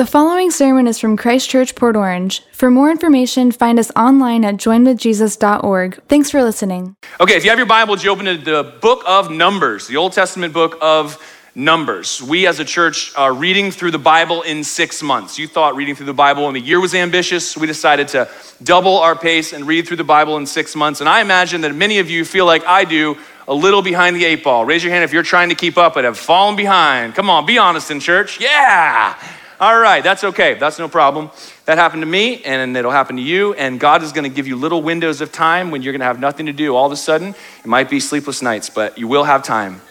The following sermon is from Christ Church, Port Orange. For more information, find us online at joinwithjesus.org. Thanks for listening. Okay, if you have your Bible, you open to the book of Numbers, the Old Testament book of Numbers. We as a church are reading through the Bible in six months. You thought reading through the Bible in a year was ambitious. We decided to double our pace and read through the Bible in six months. And I imagine that many of you feel like I do, a little behind the eight ball. Raise your hand if you're trying to keep up but have fallen behind. Come on, be honest in church. Yeah. All right, that's okay. That's no problem. That happened to me, and it'll happen to you. And God is going to give you little windows of time when you're going to have nothing to do. All of a sudden, it might be sleepless nights, but you will have time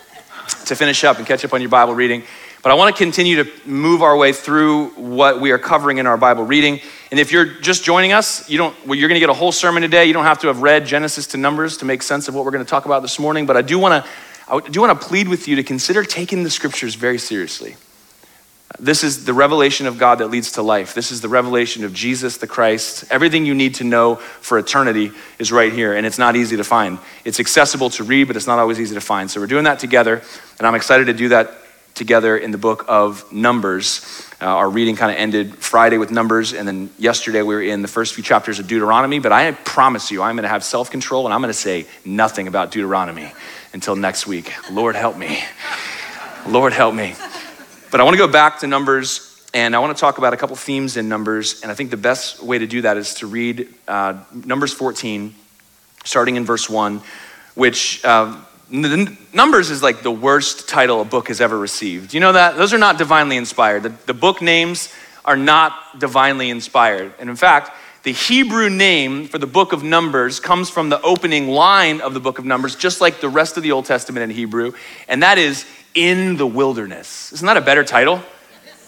to finish up and catch up on your Bible reading. But I want to continue to move our way through what we are covering in our Bible reading. And if you're just joining us, you don't, well, you're going to get a whole sermon today. You don't have to have read Genesis to Numbers to make sense of what we're going to talk about this morning. But I do want to, I do want to plead with you to consider taking the scriptures very seriously. This is the revelation of God that leads to life. This is the revelation of Jesus the Christ. Everything you need to know for eternity is right here, and it's not easy to find. It's accessible to read, but it's not always easy to find. So we're doing that together, and I'm excited to do that together in the book of Numbers. Uh, our reading kind of ended Friday with Numbers, and then yesterday we were in the first few chapters of Deuteronomy. But I promise you, I'm going to have self control, and I'm going to say nothing about Deuteronomy until next week. Lord help me. Lord help me. But I want to go back to Numbers and I want to talk about a couple themes in Numbers. And I think the best way to do that is to read uh, Numbers 14, starting in verse 1, which uh, Numbers is like the worst title a book has ever received. You know that? Those are not divinely inspired. The, the book names are not divinely inspired. And in fact, the Hebrew name for the book of Numbers comes from the opening line of the book of Numbers, just like the rest of the Old Testament in Hebrew, and that is in the wilderness. Isn't that a better title?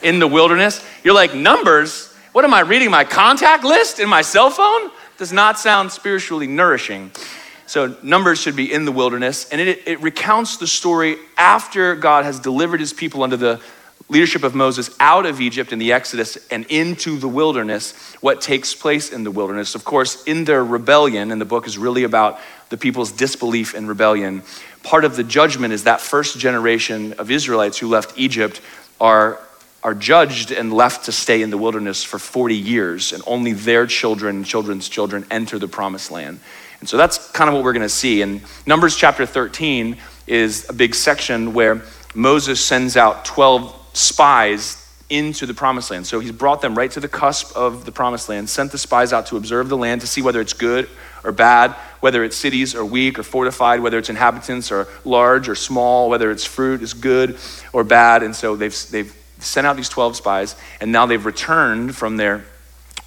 In the wilderness. You're like, Numbers? What am I reading? My contact list in my cell phone? Does not sound spiritually nourishing. So, Numbers should be in the wilderness, and it, it recounts the story after God has delivered his people under the leadership of Moses out of Egypt in the Exodus and into the wilderness, what takes place in the wilderness. Of course, in their rebellion, and the book is really about the people's disbelief and rebellion, part of the judgment is that first generation of Israelites who left Egypt are, are judged and left to stay in the wilderness for 40 years, and only their children children's children enter the promised land. And so that's kind of what we're going to see. And Numbers chapter 13 is a big section where Moses sends out 12 spies into the promised land. So he's brought them right to the cusp of the promised land, sent the spies out to observe the land to see whether it's good or bad, whether its cities are weak or fortified, whether its inhabitants are large or small, whether its fruit is good or bad. And so they've, they've sent out these 12 spies, and now they've returned from their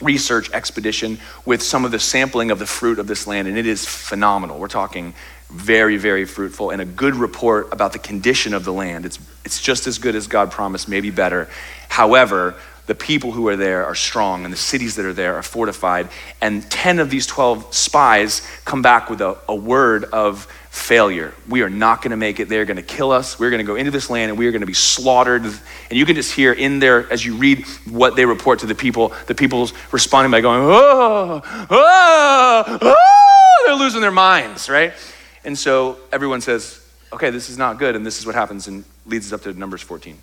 research expedition with some of the sampling of the fruit of this land, and it is phenomenal. We're talking very, very fruitful and a good report about the condition of the land. It's, it's just as good as God promised, maybe better. However, the people who are there are strong and the cities that are there are fortified. And 10 of these 12 spies come back with a, a word of failure. We are not going to make it. They're going to kill us. We're going to go into this land and we are going to be slaughtered. And you can just hear in there, as you read what they report to the people, the people's responding by going, oh, oh, oh, oh, they're losing their minds, right? And so everyone says, okay, this is not good. And this is what happens and leads us up to Numbers 14.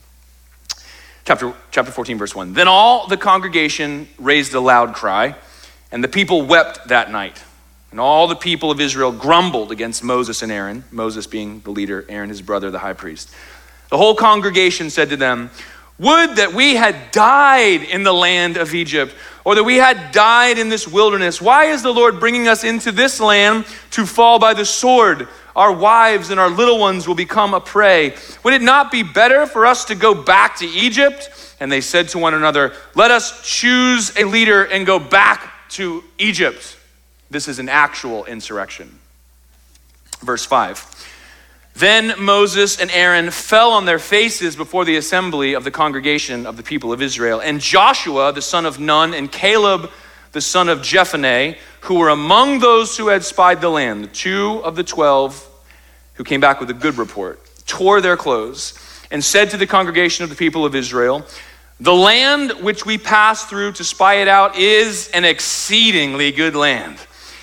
Chapter, chapter 14, verse 1. Then all the congregation raised a loud cry, and the people wept that night. And all the people of Israel grumbled against Moses and Aaron, Moses being the leader, Aaron his brother, the high priest. The whole congregation said to them, Would that we had died in the land of Egypt, or that we had died in this wilderness. Why is the Lord bringing us into this land to fall by the sword? Our wives and our little ones will become a prey. Would it not be better for us to go back to Egypt? And they said to one another, Let us choose a leader and go back to Egypt. This is an actual insurrection. Verse 5. Then Moses and Aaron fell on their faces before the assembly of the congregation of the people of Israel. And Joshua, the son of Nun, and Caleb, the son of Jephunneh, who were among those who had spied the land, the two of the twelve who came back with a good report, tore their clothes and said to the congregation of the people of Israel, The land which we passed through to spy it out is an exceedingly good land.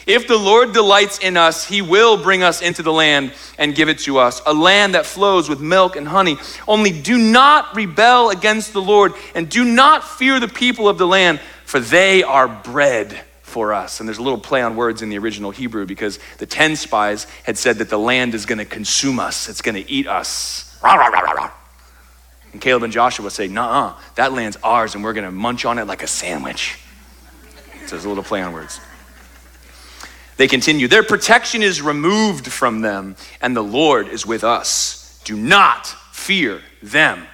If the Lord delights in us, he will bring us into the land and give it to us, a land that flows with milk and honey. Only do not rebel against the Lord, and do not fear the people of the land, for they are bread for us. And there's a little play on words in the original Hebrew because the 10 spies had said that the land is going to consume us, it's going to eat us. And Caleb and Joshua say, nah, that land's ours and we're going to munch on it like a sandwich. So there's a little play on words. They continue, their protection is removed from them, and the Lord is with us. Do not fear them.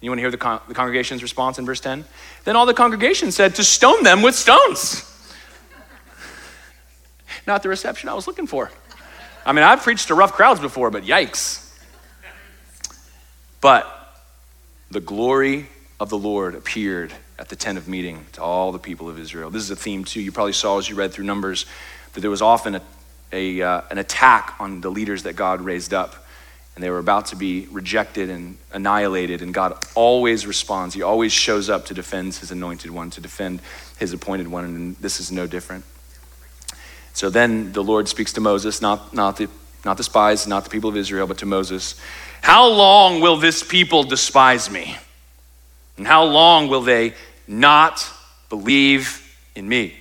You want to hear the, con- the congregation's response in verse 10? Then all the congregation said, To stone them with stones. Not the reception I was looking for. I mean, I've preached to rough crowds before, but yikes. But the glory of the Lord appeared at the tent of meeting to all the people of Israel. This is a theme, too. You probably saw as you read through Numbers that there was often a, a uh, an attack on the leaders that God raised up. And they were about to be rejected and annihilated. And God always responds. He always shows up to defend his anointed one, to defend his appointed one. And this is no different. So then the Lord speaks to Moses, not, not, the, not the spies, not the people of Israel, but to Moses. How long will this people despise me? And how long will they not believe in me?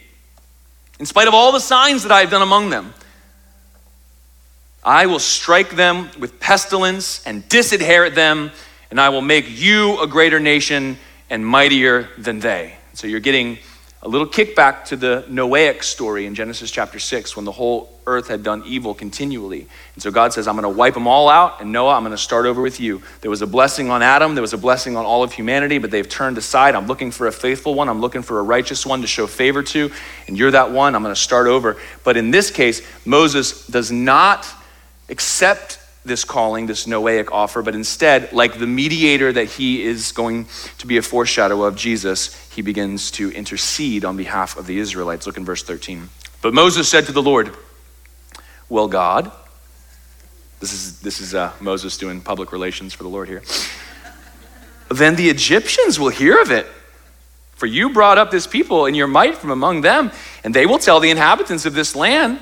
In spite of all the signs that I have done among them, I will strike them with pestilence and disinherit them, and I will make you a greater nation and mightier than they. So you're getting a little kickback to the Noahic story in Genesis chapter 6 when the whole earth had done evil continually. And so God says, I'm going to wipe them all out, and Noah, I'm going to start over with you. There was a blessing on Adam, there was a blessing on all of humanity, but they've turned aside. I'm looking for a faithful one, I'm looking for a righteous one to show favor to, and you're that one. I'm going to start over. But in this case, Moses does not accept this calling, this Noahic offer, but instead, like the mediator that he is going to be a foreshadow of Jesus, he begins to intercede on behalf of the Israelites. Look in verse 13. But Moses said to the Lord, Well, God, this is, this is uh, Moses doing public relations for the Lord here. then the Egyptians will hear of it. For you brought up this people in your might from among them, and they will tell the inhabitants of this land.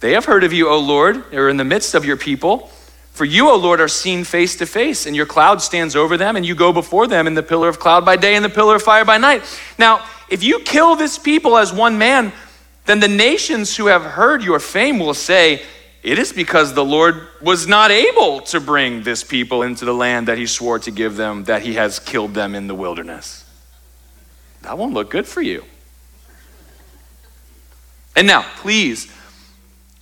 They have heard of you, O Lord, they are in the midst of your people. For you, O Lord, are seen face to face, and your cloud stands over them, and you go before them in the pillar of cloud by day and the pillar of fire by night. Now, if you kill this people as one man, then the nations who have heard your fame will say, It is because the Lord was not able to bring this people into the land that he swore to give them, that he has killed them in the wilderness. That won't look good for you. And now, please,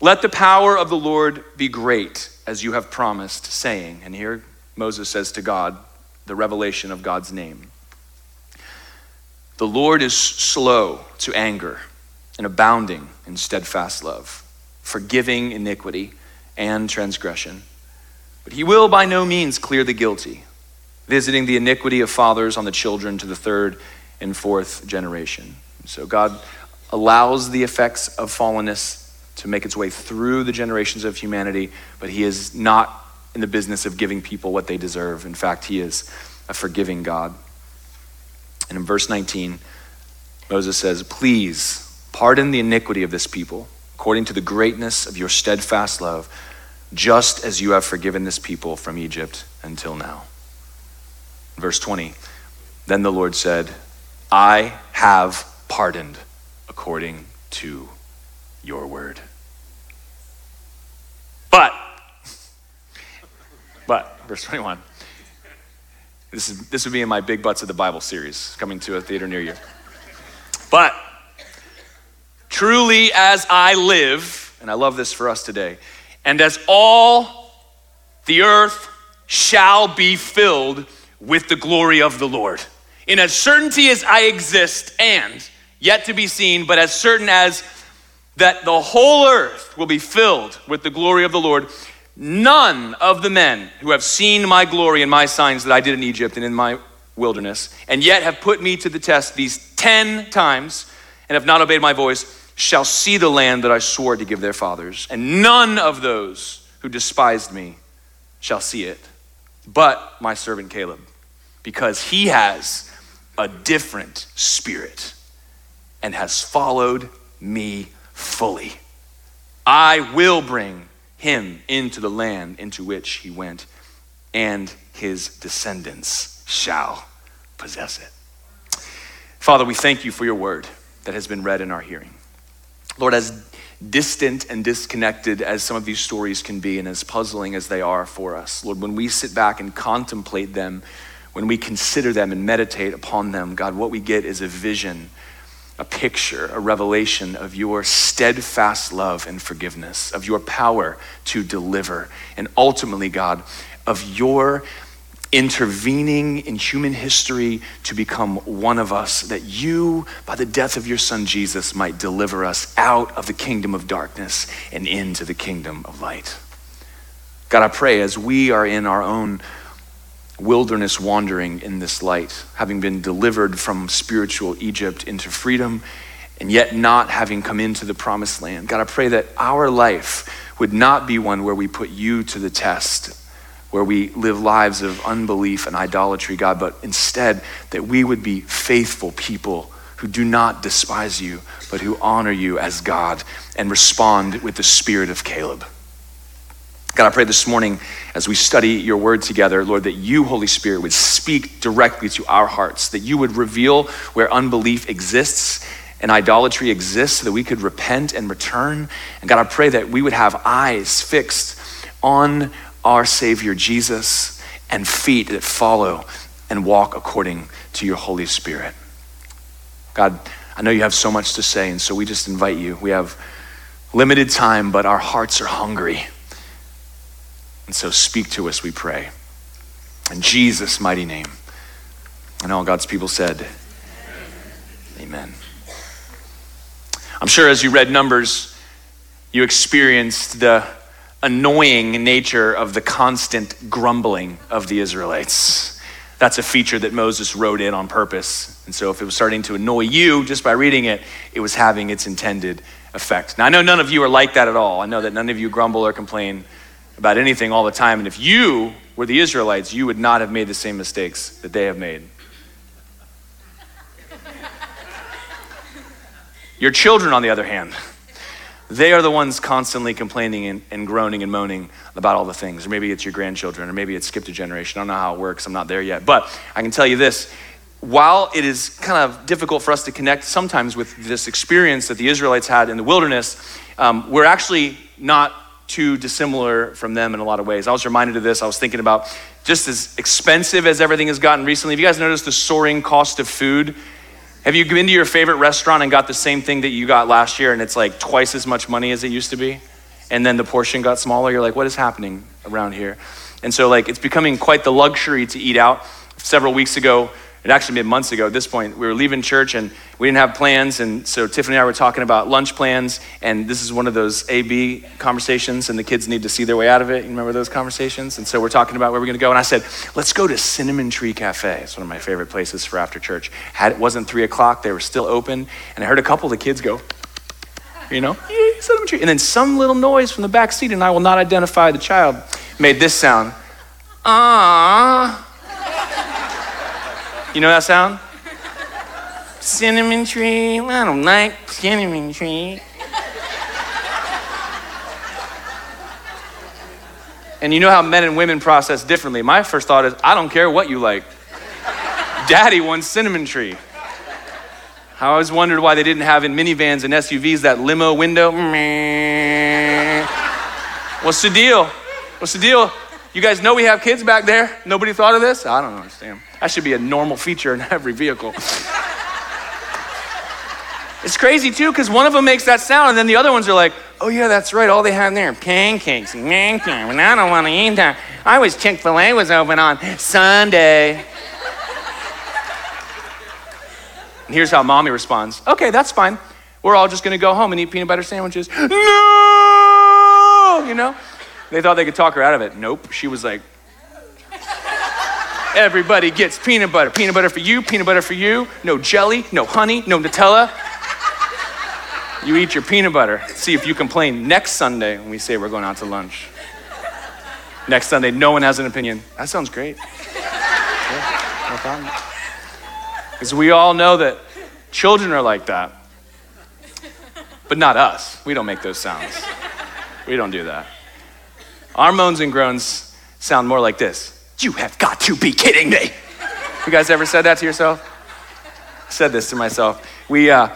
let the power of the Lord be great as you have promised, saying, and here Moses says to God, the revelation of God's name. The Lord is slow to anger and abounding in steadfast love, forgiving iniquity and transgression. But he will by no means clear the guilty, visiting the iniquity of fathers on the children to the third and fourth generation. So God allows the effects of fallenness to make its way through the generations of humanity, but he is not in the business of giving people what they deserve. In fact, he is a forgiving God. And in verse 19, Moses says, Please pardon the iniquity of this people according to the greatness of your steadfast love, just as you have forgiven this people from Egypt until now. Verse 20, then the Lord said, I have pardoned according to your word. But, but, verse 21. This, is, this would be in my Big Butts of the Bible series coming to a theater near you. But, truly as I live, and I love this for us today, and as all the earth shall be filled with the glory of the Lord. In as certainty as I exist, and yet to be seen, but as certain as that the whole earth will be filled with the glory of the Lord. None of the men who have seen my glory and my signs that I did in Egypt and in my wilderness, and yet have put me to the test these 10 times and have not obeyed my voice, shall see the land that I swore to give their fathers. And none of those who despised me shall see it, but my servant Caleb, because he has a different spirit and has followed me fully. I will bring him into the land into which he went, and his descendants shall possess it. Father, we thank you for your word that has been read in our hearing. Lord, as distant and disconnected as some of these stories can be, and as puzzling as they are for us, Lord, when we sit back and contemplate them, when we consider them and meditate upon them, God, what we get is a vision, a picture, a revelation of your steadfast love and forgiveness, of your power to deliver, and ultimately, God, of your intervening in human history to become one of us, that you, by the death of your son Jesus, might deliver us out of the kingdom of darkness and into the kingdom of light. God, I pray as we are in our own wilderness wandering in this light, having been delivered from spiritual Egypt into freedom, and yet not having come into the promised land. God, I pray that our life would not be one where we put you to the test where we live lives of unbelief and idolatry, God, but instead that we would be faithful people who do not despise you, but who honor you as God and respond with the spirit of Caleb. God, I pray this morning as we study your word together, Lord, that you, Holy Spirit, would speak directly to our hearts, that you would reveal where unbelief exists and idolatry exists, so that we could repent and return. And God, I pray that we would have eyes fixed on our Savior Jesus and feet that follow and walk according to your Holy Spirit. God, I know you have so much to say, and so we just invite you. We have limited time, but our hearts are hungry. And so speak to us, we pray. In Jesus' mighty name. And all God's people said, Amen. I'm sure as you read Numbers, you experienced the annoying nature of the constant grumbling of the Israelites. That's a feature that Moses wrote in on purpose. And so if it was starting to annoy you just by reading it, it was having its intended effect. Now, I know none of you are like that at all. I know that none of you grumble or complain about anything all the time. And if you were the Israelites, you would not have made the same mistakes that they have made. Your children, on the other hand, they are the ones constantly complaining and, and, groaning and moaning about all the things. Or maybe it's your grandchildren, or maybe it's skipped a generation. I don't know how it works. I'm not there yet. But I can tell you this while it is kind of difficult for us to connect sometimes with this experience that the Israelites had in the wilderness, um, we're actually not too dissimilar from them in a lot of ways. I was reminded of this. I was thinking about just as expensive as everything has gotten recently. Have you guys noticed the soaring cost of food? Have you been to your favorite restaurant and got the same thing that you got last year and it's like twice as much money as it used to be? And then the portion got smaller? You're like, what is happening around here? And so, like, it's becoming quite the luxury to eat out. Several weeks ago, it actually been months ago at this point. We were leaving church and we didn't have plans. And so Tiffany and I were talking about lunch plans. And this is one of those A B conversations, and the kids need to see their way out of it. You remember those conversations? And so we're talking about where we're going to go. And I said, let's go to Cinnamon Tree Cafe. It's one of my favorite places for after church. Had, it wasn't three o'clock, they were still open. And I heard a couple of the kids go, you know, Cinnamon Tree. And then some little noise from the back seat, and I will not identify the child, made this sound. Ah. You know that sound? cinnamon tree. I don't like cinnamon tree. and you know how men and women process differently. My first thought is, I don't care what you like. Daddy wants cinnamon tree. I always wondered why they didn't have in minivans and SUVs that limo window. What's the deal? What's the deal? You guys know we have kids back there. Nobody thought of this? I don't understand. That should be a normal feature in every vehicle. it's crazy too, because one of them makes that sound, and then the other ones are like, oh yeah, that's right, all they had in there, pancakes, and and I don't want to eat that. I wish Chick-fil-A was open on Sunday. and here's how mommy responds, okay, that's fine. We're all just gonna go home and eat peanut butter sandwiches. No! You know? They thought they could talk her out of it. Nope. She was like, Everybody gets peanut butter. Peanut butter for you, peanut butter for you. No jelly, no honey, no Nutella. You eat your peanut butter. See if you complain next Sunday when we say we're going out to lunch. Next Sunday, no one has an opinion. That sounds great. Yeah, no problem. Because we all know that children are like that, but not us. We don't make those sounds. We don't do that. Our moans and groans sound more like this You have got to be kidding me. You guys ever said that to yourself? I said this to myself. We, uh,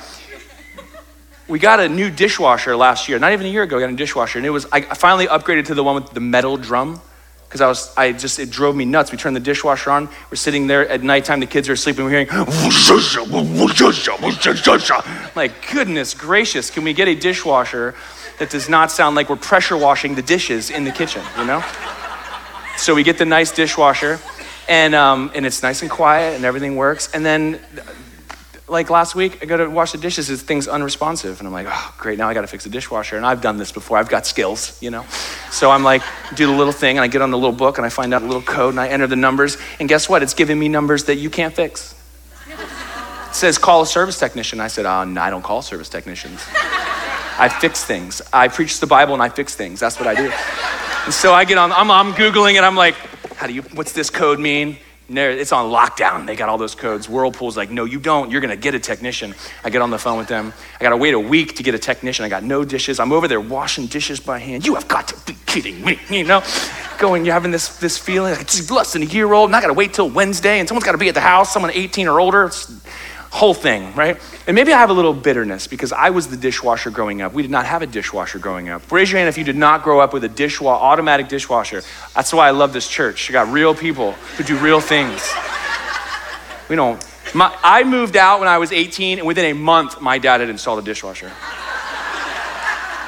we got a new dishwasher last year, not even a year ago, we got a dishwasher, and it was, I finally upgraded to the one with the metal drum because I was, I just, it drove me nuts. We turned the dishwasher on. We're sitting there at nighttime. The kids are sleeping. We're hearing, like, goodness gracious, can we get a dishwasher that does not sound like we're pressure washing the dishes in the kitchen, you know? So we get the nice dishwasher, and, um, and it's nice and quiet, and everything works. And then like last week, I go to wash the dishes, this thing's unresponsive. And I'm like, oh, great, now I gotta fix the dishwasher. And I've done this before, I've got skills, you know? So I'm like, do the little thing, and I get on the little book, and I find out a little code, and I enter the numbers. And guess what? It's giving me numbers that you can't fix. It says, call a service technician. I said, oh, no, I don't call service technicians. I fix things. I preach the Bible and I fix things. That's what I do. And so I get on, I'm, I'm Googling it. I'm like, how do you, what's this code mean? it's on lockdown. They got all those codes. Whirlpool's like, no, you don't. You're going to get a technician. I get on the phone with them. I got to wait a week to get a technician. I got no dishes. I'm over there washing dishes by hand. You have got to be kidding me, you know? Going, you're having this, this feeling like it's less than a year old, and I got to wait till Wednesday, and someone's got to be at the house, someone 18 or older. It's, whole thing, right? And maybe I have a little bitterness because I was the dishwasher growing up. We did not have a dishwasher growing up. Raise your hand if you did not grow up with a dishwasher, automatic dishwasher. That's why I love this church. You got real people who do real things. We don't. My, I moved out when I was 18, and within a month, my dad had installed a dishwasher.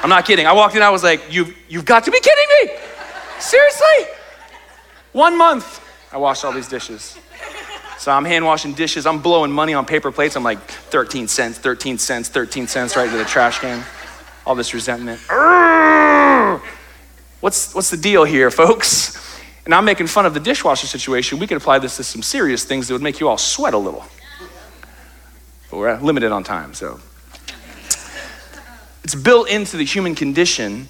I'm not kidding. I walked in, I was like, you've, you've got to be kidding me. Seriously? One month, I washed all these dishes. So I'm hand washing dishes. I'm blowing money on paper plates. I'm like 13 cents, 13 cents, 13 cents right into the trash can. All this resentment. What's, what's the deal here, folks? And I'm making fun of the dishwasher situation. We could apply this to some serious things that would make you all sweat a little. But we're limited on time, so. It's built into the human condition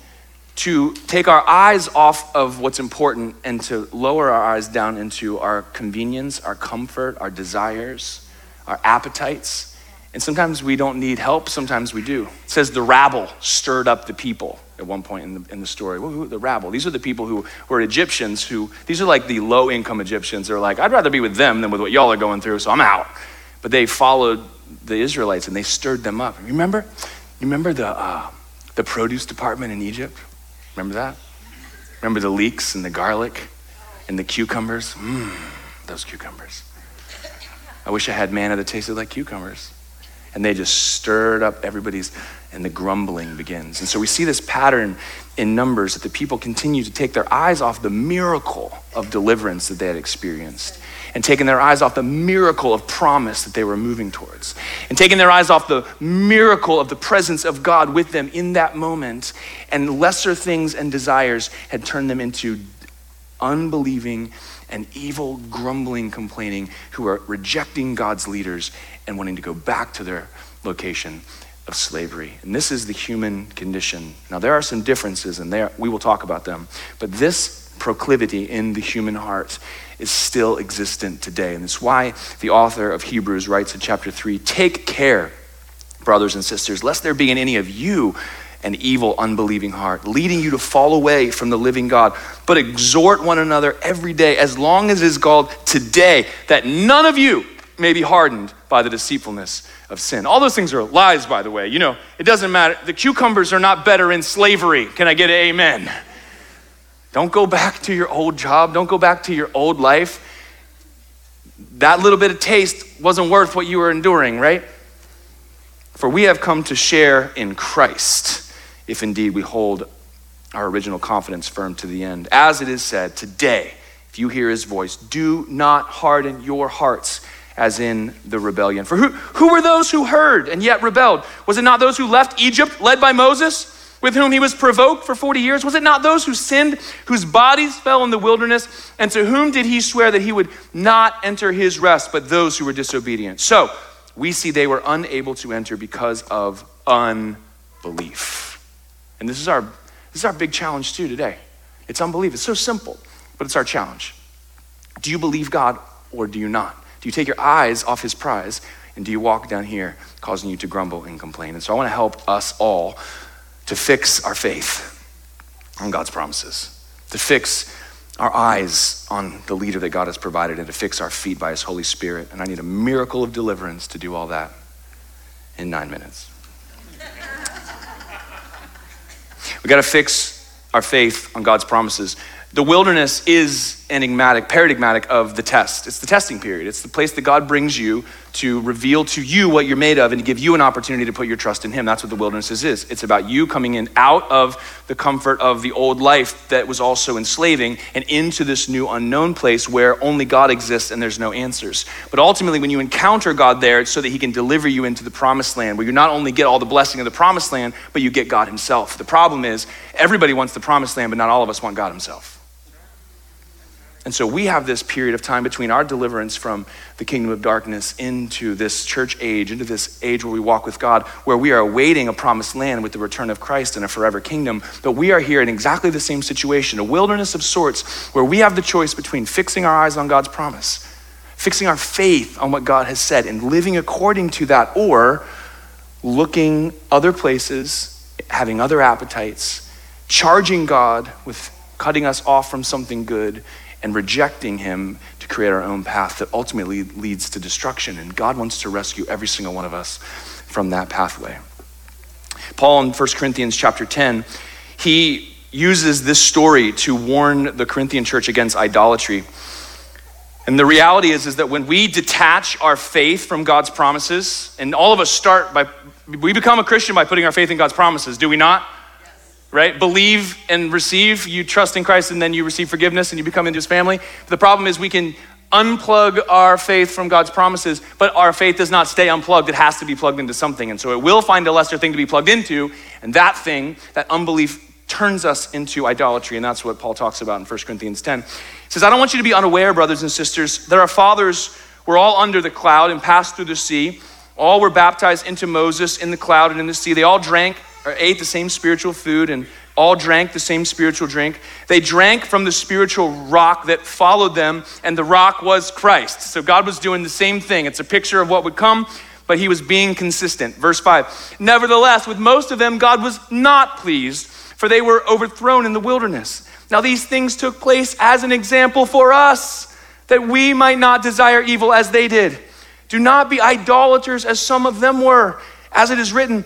to take our eyes off of what's important and to lower our eyes down into our convenience, our comfort, our desires, our appetites. And sometimes we don't need help, sometimes we do. It says the rabble stirred up the people at one point in the, in the story. The rabble, these are the people who were Egyptians who, these are like the low income Egyptians. They're like, I'd rather be with them than with what y'all are going through, so I'm out. But they followed the Israelites and they stirred them up. Remember? You remember the, uh, the produce department in Egypt? Remember that? Remember the leeks and the garlic and the cucumbers? Mmm, those cucumbers. I wish I had manna that tasted like cucumbers. And they just stirred up everybody's, and the grumbling begins. And so we see this pattern in Numbers that the people continue to take their eyes off the miracle of deliverance that they had experienced and taking their eyes off the miracle of promise that they were moving towards, and taking their eyes off the miracle of the presence of God with them in that moment, and lesser things and desires had turned them into unbelieving and evil, grumbling, complaining who are rejecting God's leaders and wanting to go back to their location of slavery. And this is the human condition. Now, there are some differences, and there, we will talk about them, but this proclivity in the human heart is still existent today. And it's why the author of Hebrews writes in chapter 3 Take care, brothers and sisters, lest there be in any of you an evil, unbelieving heart, leading you to fall away from the living God. But exhort one another every day, as long as it is called today, that none of you may be hardened by the deceitfulness of sin. All those things are lies, by the way. You know, it doesn't matter. The cucumbers are not better in slavery. Can I get an amen? Don't go back to your old job. Don't go back to your old life. That little bit of taste wasn't worth what you were enduring, right? For we have come to share in Christ, if indeed we hold our original confidence firm to the end. As it is said, today, if you hear his voice, do not harden your hearts as in the rebellion. For who, who were those who heard and yet rebelled? Was it not those who left Egypt led by Moses? With whom he was provoked for 40 years? Was it not those who sinned, whose bodies fell in the wilderness? And to whom did he swear that he would not enter his rest, but those who were disobedient? So we see they were unable to enter because of unbelief. And this is our, this is our big challenge too today. It's unbelief. It's so simple, but it's our challenge. Do you believe God or do you not? Do you take your eyes off his prize and do you walk down here causing you to grumble and complain? And so I want to help us all to fix our faith. on God's promises, to fix our eyes on the leader that God has provided, and to fix our feet by His Holy Spirit. And I need a miracle of deliverance to do all that in nine minutes. we got to fix our faith on God's promises. The wilderness is enigmatic, paradigmatic of the test. It's the testing period. It's the place that God brings you to reveal to you what you're made of and to give you an opportunity to put your trust in Him. That's what the wilderness is. It's about you coming in out of the comfort of the old life that was also enslaving and into this new unknown place where only God exists and there's no answers. But ultimately, when you encounter God there, it's so that He can deliver you into the promised land where you not only get all the blessing of the promised land, but you get God Himself. The problem is, everybody wants the promised land, but not all of us want God Himself. And so we have this period of time between our deliverance from the kingdom of darkness into this church age, into this age where we walk with God, where we are awaiting a promised land with the return of Christ and a forever kingdom. But we are here in exactly the same situation, a wilderness of sorts, where we have the choice between fixing our eyes on God's promise, fixing our faith on what God has said, and living according to that, or looking other places, having other appetites, charging God with cutting us off from something good and rejecting Him to create our own path that ultimately leads to destruction. And God wants to rescue every single one of us from that pathway. Paul in 1 Corinthians chapter 10, he uses this story to warn the Corinthian church against idolatry. And the reality is, is that when we detach our faith from God's promises, and all of us start by, we become a Christian by putting our faith in God's promises, do we not? Right? Believe and receive. You trust in Christ and then you receive forgiveness and you become into his family. The problem is we can unplug our faith from God's promises, but our faith does not stay unplugged. It has to be plugged into something. And so it will find a lesser thing to be plugged into. And that thing, that unbelief, turns us into idolatry. And that's what Paul talks about in 1 Corinthians 10. He says, I don't want you to be unaware, brothers and sisters, that our fathers were all under the cloud and passed through the sea. All were baptized into Moses in the cloud and in the sea. They all drank or ate the same spiritual food and all drank the same spiritual drink. They drank from the spiritual rock that followed them, and the rock was Christ. So God was doing the same thing. It's a picture of what would come, but he was being consistent. Verse 5 Nevertheless, with most of them, God was not pleased, for they were overthrown in the wilderness. Now, these things took place as an example for us, that we might not desire evil as they did. Do not be idolaters as some of them were. As it is written,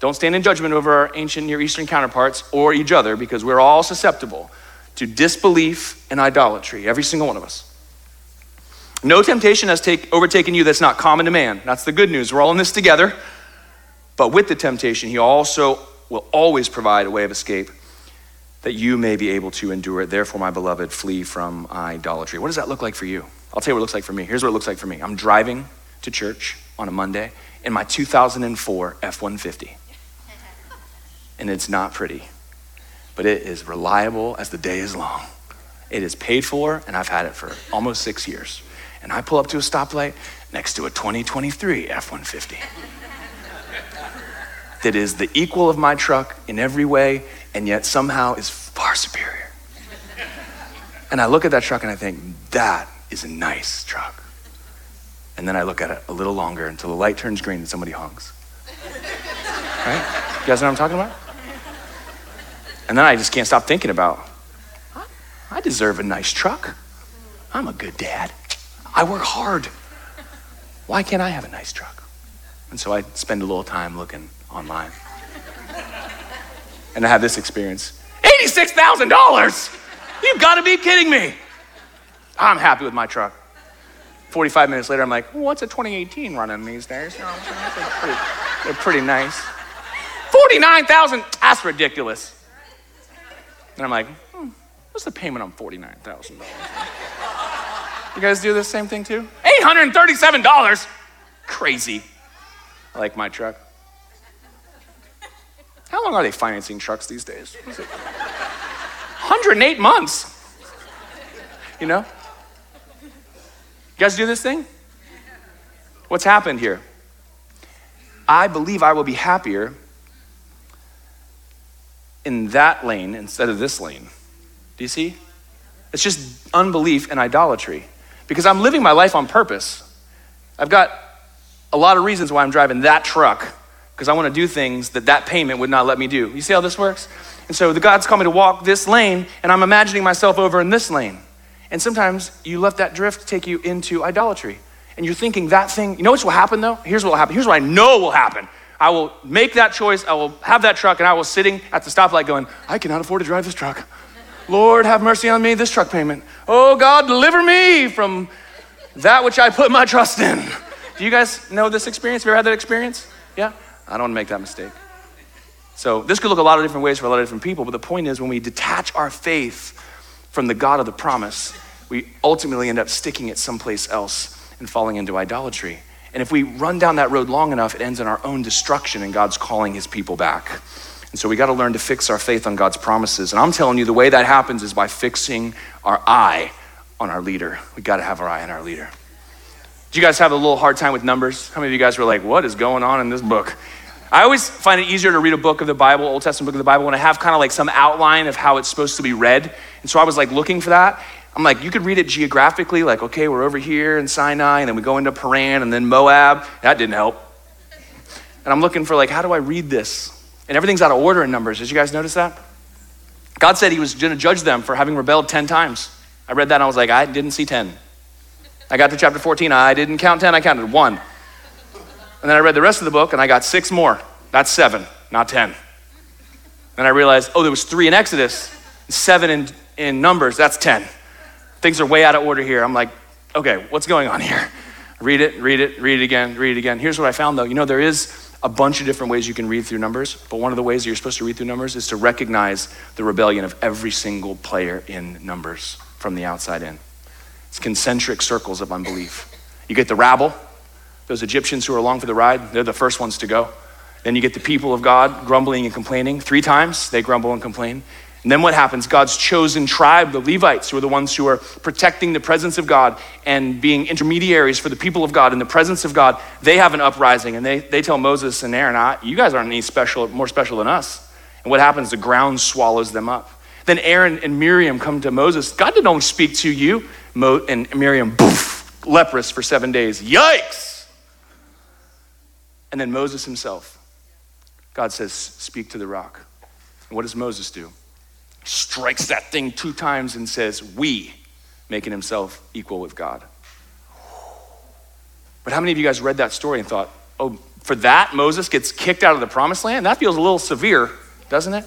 Don't stand in judgment over our ancient Near Eastern counterparts or each other because we're all susceptible to disbelief and idolatry, every single one of us. No temptation has take, overtaken you that's not common to man. That's the good news. We're all in this together. But with the temptation, he also will always provide a way of escape that you may be able to endure it. Therefore, my beloved, flee from idolatry. What does that look like for you? I'll tell you what it looks like for me. Here's what it looks like for me I'm driving to church on a Monday in my 2004 F 150 and it's not pretty, but it is reliable as the day is long. It is paid for, and I've had it for almost six years. And I pull up to a stoplight next to a 2023 F 150 that is the equal of my truck in every way, and yet somehow is far superior. And I look at that truck and I think, that is a nice truck. And then I look at it a little longer until the light turns green and somebody honks. Right? You guys know what I'm talking about? And then I just can't stop thinking about, I deserve a nice truck. I'm a good dad. I work hard. Why can't I have a nice truck? And so I spend a little time looking online. And I have this experience $86,000! You've got to be kidding me. I'm happy with my truck. 45 minutes later, I'm like, what's a 2018 running these days? they're, pretty, they're pretty nice. 49,000, that's ridiculous. And I'm like, hmm, what's the payment on $49,000? you guys do the same thing too? $837? Crazy. I like my truck. How long are they financing trucks these days? 108 months. You know? You guys do this thing? What's happened here? I believe I will be happier in that lane instead of this lane. Do you see? It's just unbelief and idolatry because I'm living my life on purpose. I've got a lot of reasons why I'm driving that truck because I want to do things that that payment would not let me do. You see how this works? And so the God's called me to walk this lane, and I'm imagining myself over in this lane. And sometimes you let that drift take you into idolatry. And you're thinking that thing, you know what will happen though? Here's what will happen. Here's what I know will happen. I will make that choice. I will have that truck, and I was sitting at the stoplight going, I cannot afford to drive this truck. Lord, have mercy on me, this truck payment. Oh God, deliver me from that which I put my trust in. Do you guys know this experience? Have you ever had that experience? Yeah? I don't want to make that mistake. So this could look a lot of different ways for a lot of different people, but the point is when we detach our faith from the God of the promise, we ultimately end up sticking it someplace else and falling into idolatry. And if we run down that road long enough, it ends in our own destruction and God's calling his people back. And so we got to learn to fix our faith on God's promises. And I'm telling you, the way that happens is by fixing our eye on our leader. We got to have our eye on our leader. Do you guys have a little hard time with numbers? How many of you guys were like, what is going on in this book? I always find it easier to read a book of the Bible, Old Testament book of the Bible, when I have kind of like some outline of how it's supposed to be read. And so I was like looking for that. I'm like, you could read it geographically, like, okay, we're over here in Sinai, and then we go into Paran, and then Moab. That didn't help. And I'm looking for, like, how do I read this? And everything's out of order in Numbers. Did you guys notice that? God said he was going to judge them for having rebelled 10 times. I read that and I was like, I didn't see 10. I got to chapter 14, I didn't count 10, I counted one. And then I read the rest of the book and I got six more. That's seven, not 10. Then I realized, oh, there was three in Exodus, seven in, in Numbers, that's 10. Things are way out of order here. I'm like, okay, what's going on here? Read it, read it, read it again, read it again. Here's what I found though. You know, there is a bunch of different ways you can read through Numbers, but one of the ways that you're supposed to read through Numbers is to recognize the rebellion of every single player in Numbers from the outside in. It's concentric circles of unbelief. You get the rabble, those Egyptians who are along for the ride, they're the first ones to go. Then you get the people of God grumbling and complaining. Three times they grumble and complain. And then what happens? God's chosen tribe, the Levites, who are the ones who are protecting the presence of God and being intermediaries for the people of God in the presence of God, they have an uprising and they, they tell Moses and Aaron, ah, You guys aren't any special, more special than us. And what happens? The ground swallows them up. Then Aaron and Miriam come to Moses. God didn't only speak to you. Mo- and Miriam, poof, leprous for seven days. Yikes! And then Moses himself, God says, Speak to the rock. And what does Moses do? Strikes that thing two times and says, We, making himself equal with God. But how many of you guys read that story and thought, oh, for that, Moses gets kicked out of the promised land? That feels a little severe, doesn't it?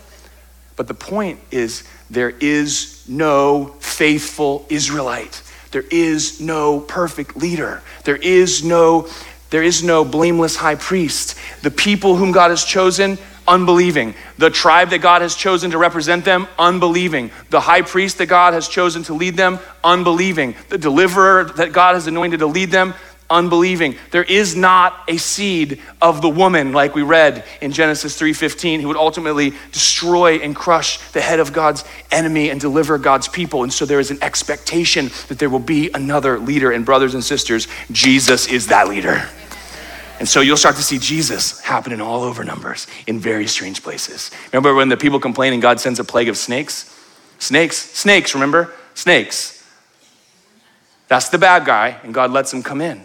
But the point is, there is no faithful Israelite. There is no perfect leader. There is no there is no blameless high priest. The people whom God has chosen unbelieving. The tribe that God has chosen to represent them, unbelieving. The high priest that God has chosen to lead them, unbelieving. The deliverer that God has anointed to lead them, unbelieving. There is not a seed of the woman like we read in Genesis 3:15 who would ultimately destroy and crush the head of God's enemy and deliver God's people. And so there is an expectation that there will be another leader and brothers and sisters, Jesus is that leader. And so you'll start to see Jesus happening all over Numbers in very strange places. Remember when the people complain and God sends a plague of snakes? Snakes, snakes, remember? Snakes. That's the bad guy, and God lets him come in.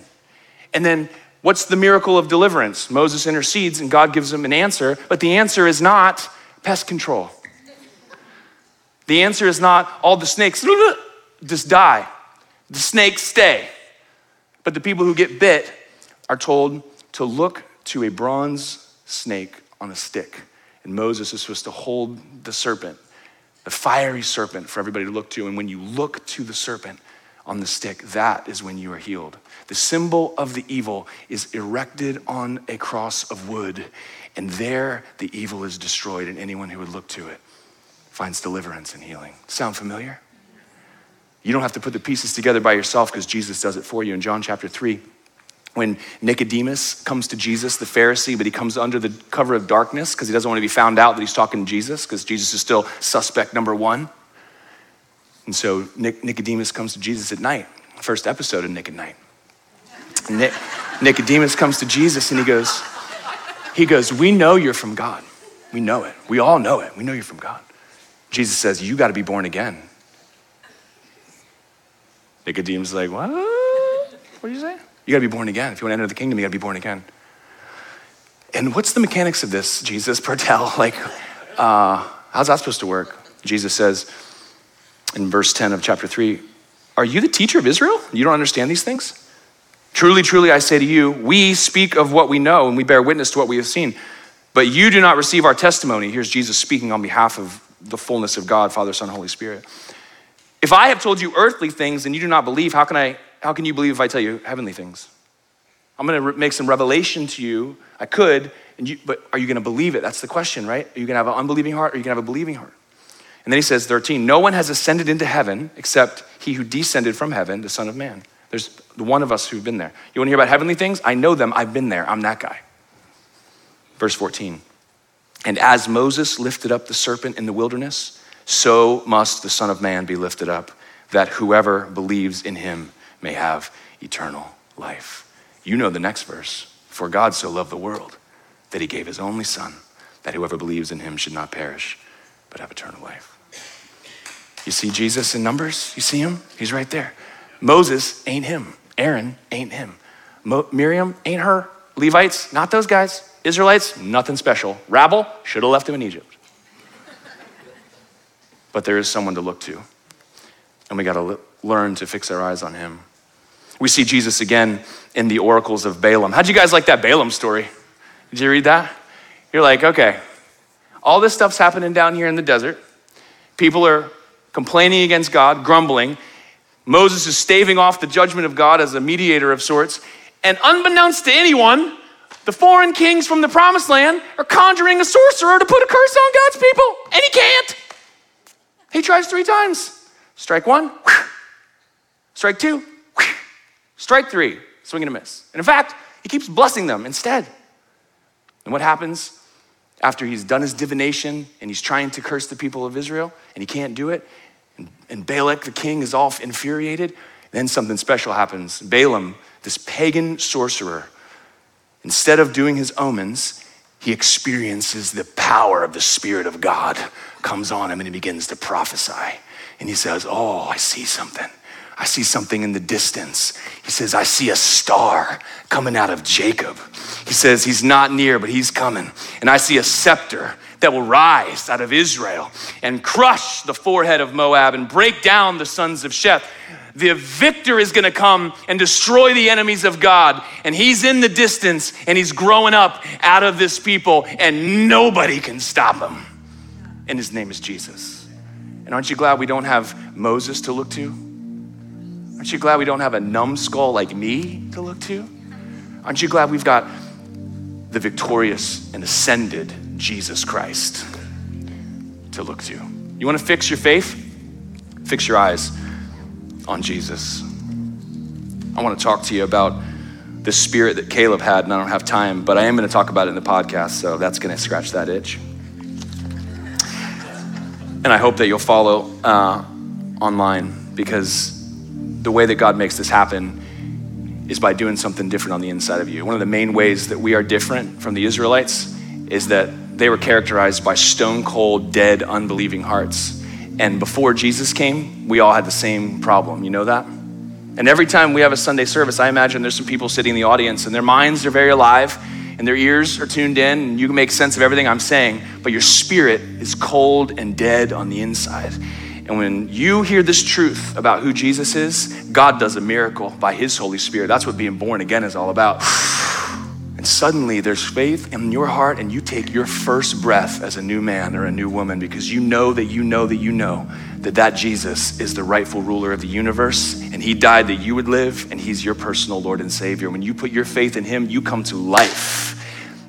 And then what's the miracle of deliverance? Moses intercedes and God gives him an answer, but the answer is not pest control. The answer is not all the snakes just die. The snakes stay. But the people who get bit are told to look to a bronze snake on a stick. And Moses is supposed to hold the serpent, the fiery serpent for everybody to look to. And when you look to the serpent on the stick, that is when you are healed. The symbol of the evil is erected on a cross of wood, and there the evil is destroyed, and anyone who would look to it finds deliverance and healing. Sound familiar? You don't have to put the pieces together by yourself because Jesus does it for you in John chapter 3 when Nicodemus comes to Jesus, the Pharisee, but he comes under the cover of darkness because he doesn't want to be found out that he's talking to Jesus because Jesus is still suspect number one. And so Nic- Nicodemus comes to Jesus at night, first episode of Nick at Nite. Nic- Nicodemus comes to Jesus and he goes, he goes, we know you're from God. We know it. We all know it. We know you're from God. Jesus says, you got to be born again. Nicodemus is like, what? What do you say? You got to be born again. If you want to enter the kingdom, you got to be born again. And what's the mechanics of this, Jesus? Tell, like, uh, how's that supposed to work? Jesus says in verse 10 of chapter 3, Are you the teacher of Israel? You don't understand these things? Truly, truly, I say to you, we speak of what we know and we bear witness to what we have seen. But you do not receive our testimony. Here's Jesus speaking on behalf of the fullness of God, Father, Son, Holy Spirit. If I have told you earthly things and you do not believe, how can, I, how can you believe if I tell you heavenly things? I'm going to make some revelation to you. I could, you, but are you going to believe it? That's the question, right? Are you going to have an unbelieving heart or are you going to have a believing heart? And then he says, 13, no one has ascended into heaven except he who descended from heaven, the Son of Man. There's the one of us who've been there. You want to hear about heavenly things? I know them. I've been there. I'm that guy. Verse 14. And as Moses lifted up the serpent in the wilderness, so must the Son of Man be lifted up, that whoever believes in him may have eternal life. You know the next verse. For God so loved the world that he gave his only Son, that whoever believes in him should not perish, but have eternal life. You see Jesus in Numbers? You see him? He's right there. Moses ain't him. Aaron ain't him. Mo- Miriam ain't her. Levites, not those guys. Israelites, nothing special. Rabble, should have left him in Egypt. but there is someone to look to. And we got to learn to fix our eyes on him. We see Jesus again in the oracles of Balaam. How'd you guys like that Balaam story? Did you read that? You're like, okay, all this stuff's happening down here in the desert. People are complaining against God, grumbling. Moses is staving off the judgment of God as a mediator of sorts. And unbeknownst to anyone, the foreign kings from the promised land are conjuring a sorcerer to put a curse on God's people, and he can't. He tries three times. Strike one, strike two, strike three, swing and a miss. And in fact, he keeps blessing them instead. And what happens after he's done his divination and he's trying to curse the people of Israel and he can't do it? And, and Balak, the king, is all infuriated. Then something special happens. Balaam, this pagan sorcerer, instead of doing his omens, he experiences the power of the Spirit of God comes on him and he begins to prophesy. And he says, Oh, I see something. I see something in the distance. He says, I see a star coming out of Jacob. He says, He's not near, but He's coming. And I see a scepter that will rise out of Israel and crush the forehead of Moab and break down the sons of Sheth. The victor is gonna come and destroy the enemies of God. And he's in the distance and he's growing up out of this people, and nobody can stop him. And his name is Jesus. And aren't you glad we don't have Moses to look to? Aren't you glad we don't have a numbskull like me to look to? Aren't you glad we've got the victorious and ascended Jesus Christ to look to? You want to fix your faith? Fix your eyes on Jesus. I want to talk to you about the spirit that Caleb had, and I don't have time, but I am going to talk about it in the podcast, so that's going to scratch that itch. And I hope that you'll follow uh, online because the way that God makes this happen is by doing something different on the inside of you. One of the main ways that we are different from the Israelites is that they were characterized by stone cold, dead, unbelieving hearts. And before Jesus came, we all had the same problem. You know that? And every time we have a Sunday service, I imagine there's some people sitting in the audience and their minds are very alive and their ears are tuned in and you can make sense of everything I'm saying, but your spirit is cold and dead on the inside. And when you hear this truth about who Jesus is, God does a miracle by His Holy Spirit. That's what being born again is all about. And suddenly there's faith in your heart, and you take your first breath as a new man or a new woman because you know that you know that you know that that Jesus is the rightful ruler of the universe, and He died that you would live, and He's your personal Lord and Savior. When you put your faith in Him, you come to life.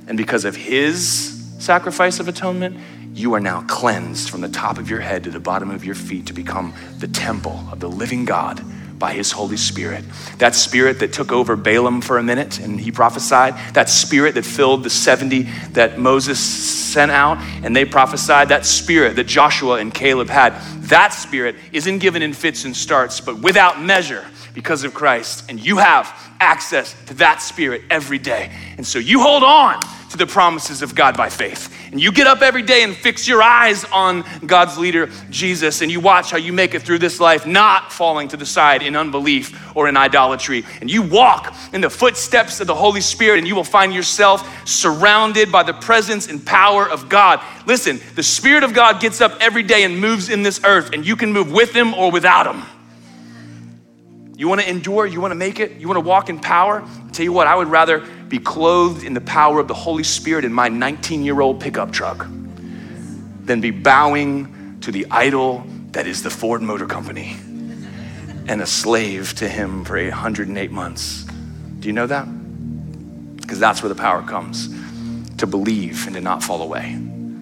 And because of His sacrifice of atonement, you are now cleansed from the top of your head to the bottom of your feet to become the temple of the living God by his Holy Spirit. That spirit that took over Balaam for a minute and he prophesied, that spirit that filled the 70 that Moses sent out and they prophesied, that spirit that Joshua and Caleb had, that spirit isn't given in fits and starts, but without measure because of Christ. And you have access to that spirit every day. And so you hold on the promises of God by faith. And you get up every day and fix your eyes on God's leader, Jesus, and you watch how you make it through this life, not falling to the side in unbelief or in idolatry. And you walk in the footsteps of the Holy Spirit, and you will find yourself surrounded by the presence and power of God. Listen, the Spirit of God gets up every day and moves in this earth, and you can move with Him or without Him. You want to endure? You want to make it? You want to walk in power? I'll tell you what, I would rather be clothed in the power of the Holy Spirit in my 19 year old pickup truck than be bowing to the idol that is the Ford Motor Company and a slave to Him for 108 months. Do you know that? Because that's where the power comes to believe and to not fall away,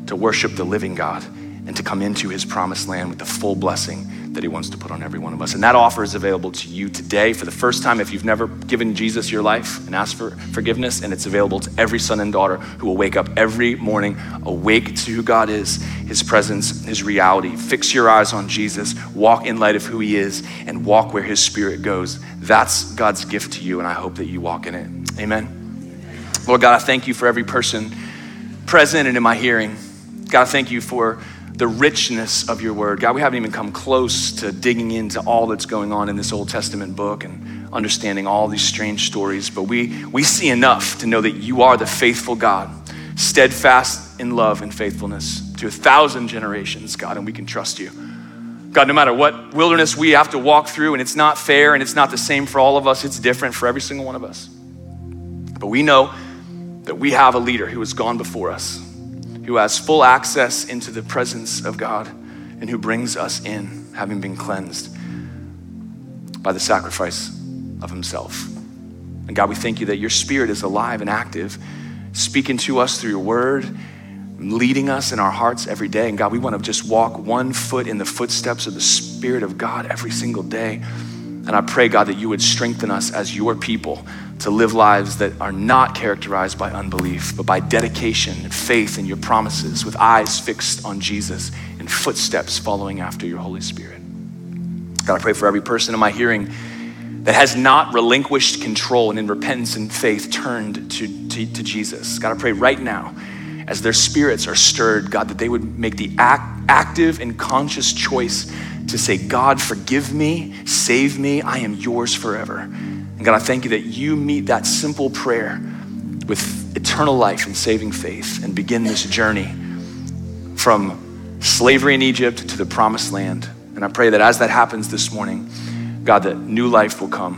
to worship the living God and to come into His promised land with the full blessing that He wants to put on every one of us. And that offer is available to you today for the first time if you've never given Jesus your life and asked for forgiveness. And it's available to every son and daughter who will wake up every morning awake to who God is, His presence, His reality. Fix your eyes on Jesus, walk in light of who He is, and walk where His Spirit goes. That's God's gift to you, and I hope that you walk in it. Amen. Lord God, I thank you for every person present and in my hearing. God, I thank you for the richness of your word. God, we haven't even come close to digging into all that's going on in this Old Testament book and understanding all these strange stories, but we, we see enough to know that you are the faithful God, steadfast in love and faithfulness to a thousand generations, God, and we can trust you. God, no matter what wilderness we have to walk through, and it's not fair and it's not the same for all of us, it's different for every single one of us. But we know that we have a leader who has gone before us who has full access into the presence of God and who brings us in, having been cleansed by the sacrifice of himself. And God, we thank you that your spirit is alive and active, speaking to us through your word, leading us in our hearts every day. And God, we want to just walk one foot in the footsteps of the Spirit of God every single day. And I pray, God, that you would strengthen us as your people to live lives that are not characterized by unbelief, but by dedication and faith in your promises, with eyes fixed on Jesus and footsteps following after your Holy Spirit. God, I pray for every person in my hearing that has not relinquished control and in repentance and faith turned to, to, to Jesus. God, I pray right now, as their spirits are stirred, God, that they would make the act, active and conscious choice to say, God, forgive me, save me, I am yours forever. And God, I thank you that you meet that simple prayer with eternal life and saving faith and begin this journey from slavery in Egypt to the promised land. And I pray that as that happens this morning, God, that new life will come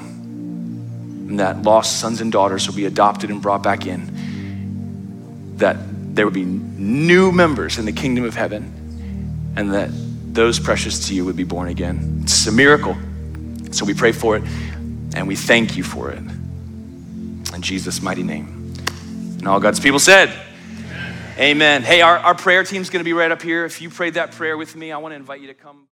and that lost sons and daughters will be adopted and brought back in, that there would be new members in the kingdom of heaven, and that those precious to you would be born again. It's a miracle. So we pray for it. And we thank you for it. In Jesus' mighty name. And all God's people said, Amen. Amen. Hey, our, our prayer team's gonna be right up here. If you prayed that prayer with me, I wanna invite you to come.